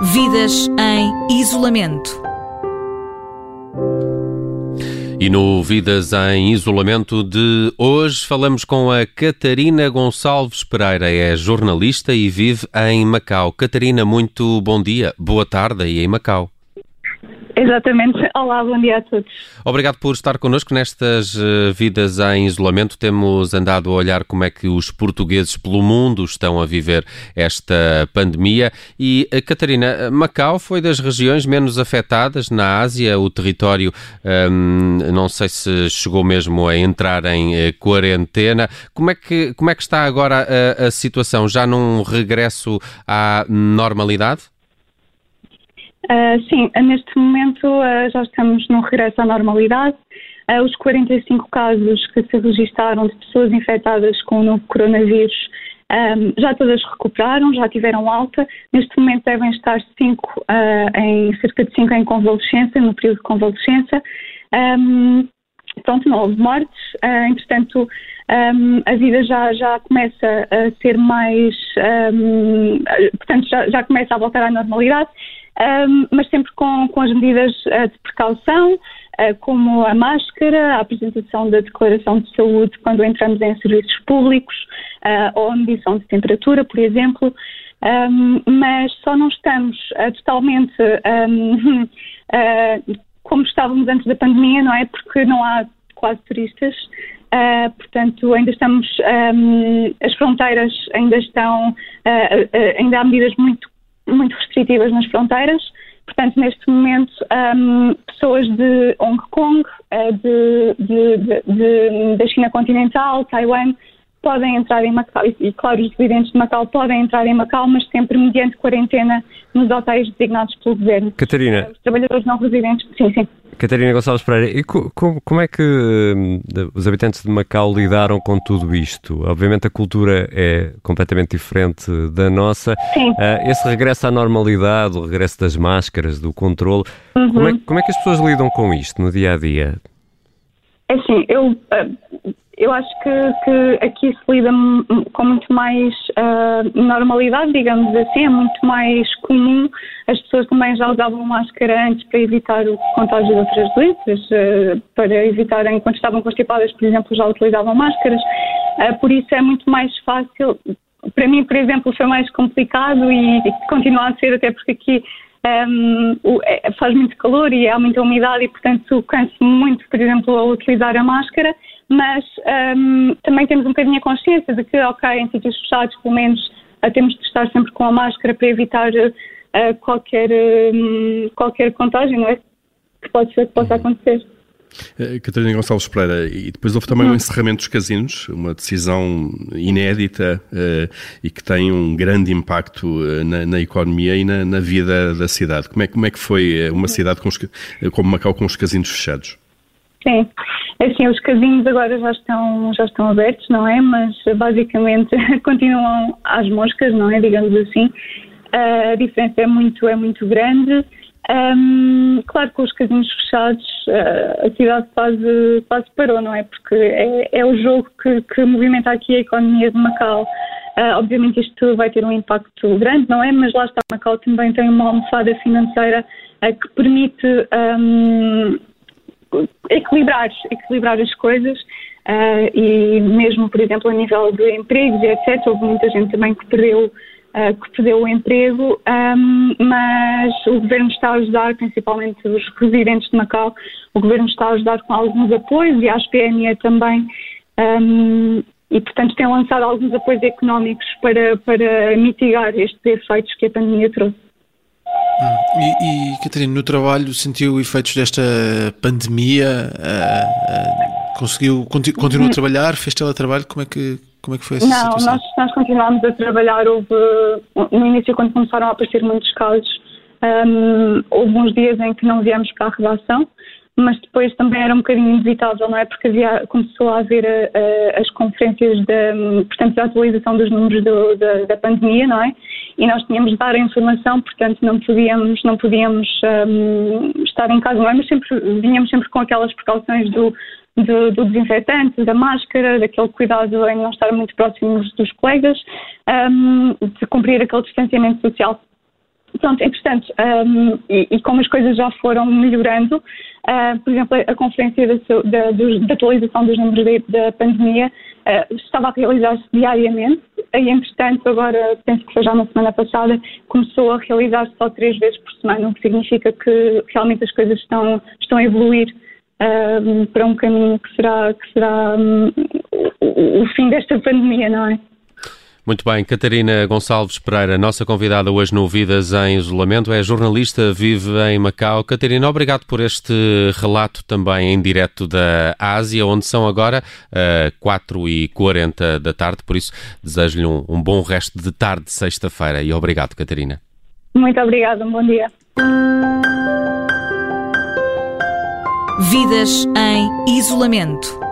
Vidas em isolamento. E no Vidas em Isolamento de hoje falamos com a Catarina Gonçalves Pereira, é jornalista e vive em Macau. Catarina, muito bom dia, boa tarde aí em Macau. Exatamente. Olá, bom dia a todos. Obrigado por estar connosco nestas uh, vidas em isolamento. Temos andado a olhar como é que os portugueses pelo mundo estão a viver esta pandemia. E, uh, Catarina, Macau foi das regiões menos afetadas na Ásia. O território, um, não sei se chegou mesmo a entrar em quarentena. Como é, que, como é que está agora a, a situação? Já num regresso à normalidade? Uh, sim, neste momento uh, já estamos no regresso à normalidade. Uh, os 45 casos que se registaram de pessoas infectadas com o novo coronavírus um, já todas recuperaram, já tiveram alta. Neste momento devem estar cinco, em, cerca de 5 em convalescença, no período de convalescença. Um, pronto, não houve mortes. entretanto, um, a vida já, já começa a ser mais. Um, portanto, já, já começa a voltar à normalidade mas sempre com, com as medidas uh, de precaução, uh, como a máscara, a apresentação da declaração de saúde quando entramos em serviços públicos, uh, ou a medição de temperatura, por exemplo. Um, mas só não estamos totalmente um, como estávamos antes da pandemia, não é? Porque não há quase turistas. Uh, portanto, ainda estamos, um, as fronteiras ainda estão, uh, uh, ainda há medidas muito muito restritivas nas fronteiras. Portanto, neste momento, um, pessoas de Hong Kong, eh, de, de, de, da China continental, Taiwan, podem entrar em Macau, e, claro, os residentes de Macau podem entrar em Macau, mas sempre mediante quarentena nos hotéis designados pelo governo. Catarina. Os trabalhadores não residentes, sim, sim. Catarina Gonçalves Pereira, e co como é que hum, os habitantes de Macau lidaram com tudo isto? Obviamente a cultura é completamente diferente da nossa. Sim. Uh, esse regresso à normalidade, o regresso das máscaras, do controle, uhum. como, é, como é que as pessoas lidam com isto no dia a dia? É assim, eu uh, eu acho que, que aqui se lida com muito mais uh, normalidade, digamos assim, é muito mais comum. As pessoas também já usavam máscara antes para evitar o contágio de outras doenças, uh, para evitarem, quando estavam constipadas, por exemplo, já utilizavam máscaras. Uh, por isso é muito mais fácil. Para mim, por exemplo, foi mais complicado e, e continua a ser, até porque aqui um, faz muito calor e há muita umidade e, portanto, canso-me muito, por exemplo, a utilizar a máscara mas um, também temos um bocadinho a consciência de que, ok, em sítios fechados, pelo menos uh, temos de estar sempre com a máscara para evitar uh, qualquer, um, qualquer contágio, não é? Que pode ser que possa uhum. acontecer. Catarina Gonçalves Pereira, e depois houve também uhum. um encerramento dos casinos, uma decisão inédita uh, e que tem um grande impacto na, na, economia e na, na, vida da cidade. Como é, como é que foi uma uhum. cidade com os, como Macau com os casinos fechados? Sim, assim, os casinos agora já estão, já estão abertos, não é? Mas basicamente continuam às moscas, não é? Digamos assim. A diferença é muito, é muito grande. Um, claro que com os casinos fechados a cidade quase, quase parou, não é? Porque é, é o jogo que, que, movimenta aqui a economia de Macau. Uh, obviamente isto vai ter um impacto grande, não é? Mas lá está, Macau também tem uma almofada financeira uh, que permite um, equilibrar, equilibrar as coisas uh, e mesmo, por exemplo, a nível de empregos etc. Houve muita gente também que perdeu, uh, que perdeu o emprego, um, mas o governo está a ajudar, principalmente os residentes de Macau, o governo está a ajudar com alguns apoios e a ASPME também. Um, e, portanto, tem lançado alguns apoios económicos para, para mitigar estes efeitos que a pandemia trouxe. E, e Catarina, no trabalho sentiu efeitos desta pandemia? Uh, uh, conseguiu, continu, continuou a trabalhar? Fez teletrabalho? Como é que, como é que foi essa Não, situação? nós, nós continuámos a trabalhar. Houve, no início, quando começaram a aparecer muitos casos, um, houve uns dias em que não viemos para a redação, mas depois também era um bocadinho inevitável, não é? Porque havia, começou a haver a, a, as conferências de, portanto, da atualização dos números do, da, da pandemia, não é? E nós tínhamos de dar a informação, portanto não podíamos, não podíamos um, estar em casa, não é? mas sempre, vinhamos sempre com aquelas precauções do, do, do, desinfetante, da máscara, daquele cuidado em não estar muito próximos dos colegas, um, de cumprir aquele distanciamento social. pronto, entretanto, um, e, e, como as coisas já foram melhorando, uh, por exemplo, a, conferência da, da, da, atualização dos números da, pandemia uh, estava a realizar-se diariamente, e entretanto, agora, penso que foi já na semana passada, começou a realizar-se só três vezes por semana, o que significa que realmente as coisas estão, estão a evoluir uh, para um caminho que será, que será um, o, o fim desta pandemia, não é? Muito bem, Catarina Gonçalves Pereira, nossa convidada hoje no Vidas em Isolamento, é jornalista, vive em Macau. Catarina, obrigado por este relato também em direto da Ásia, onde são agora uh, 4h40 da tarde, por isso desejo-lhe um, um bom resto de tarde de sexta-feira e obrigado, Catarina. Muito obrigada, um bom dia. Vidas em Isolamento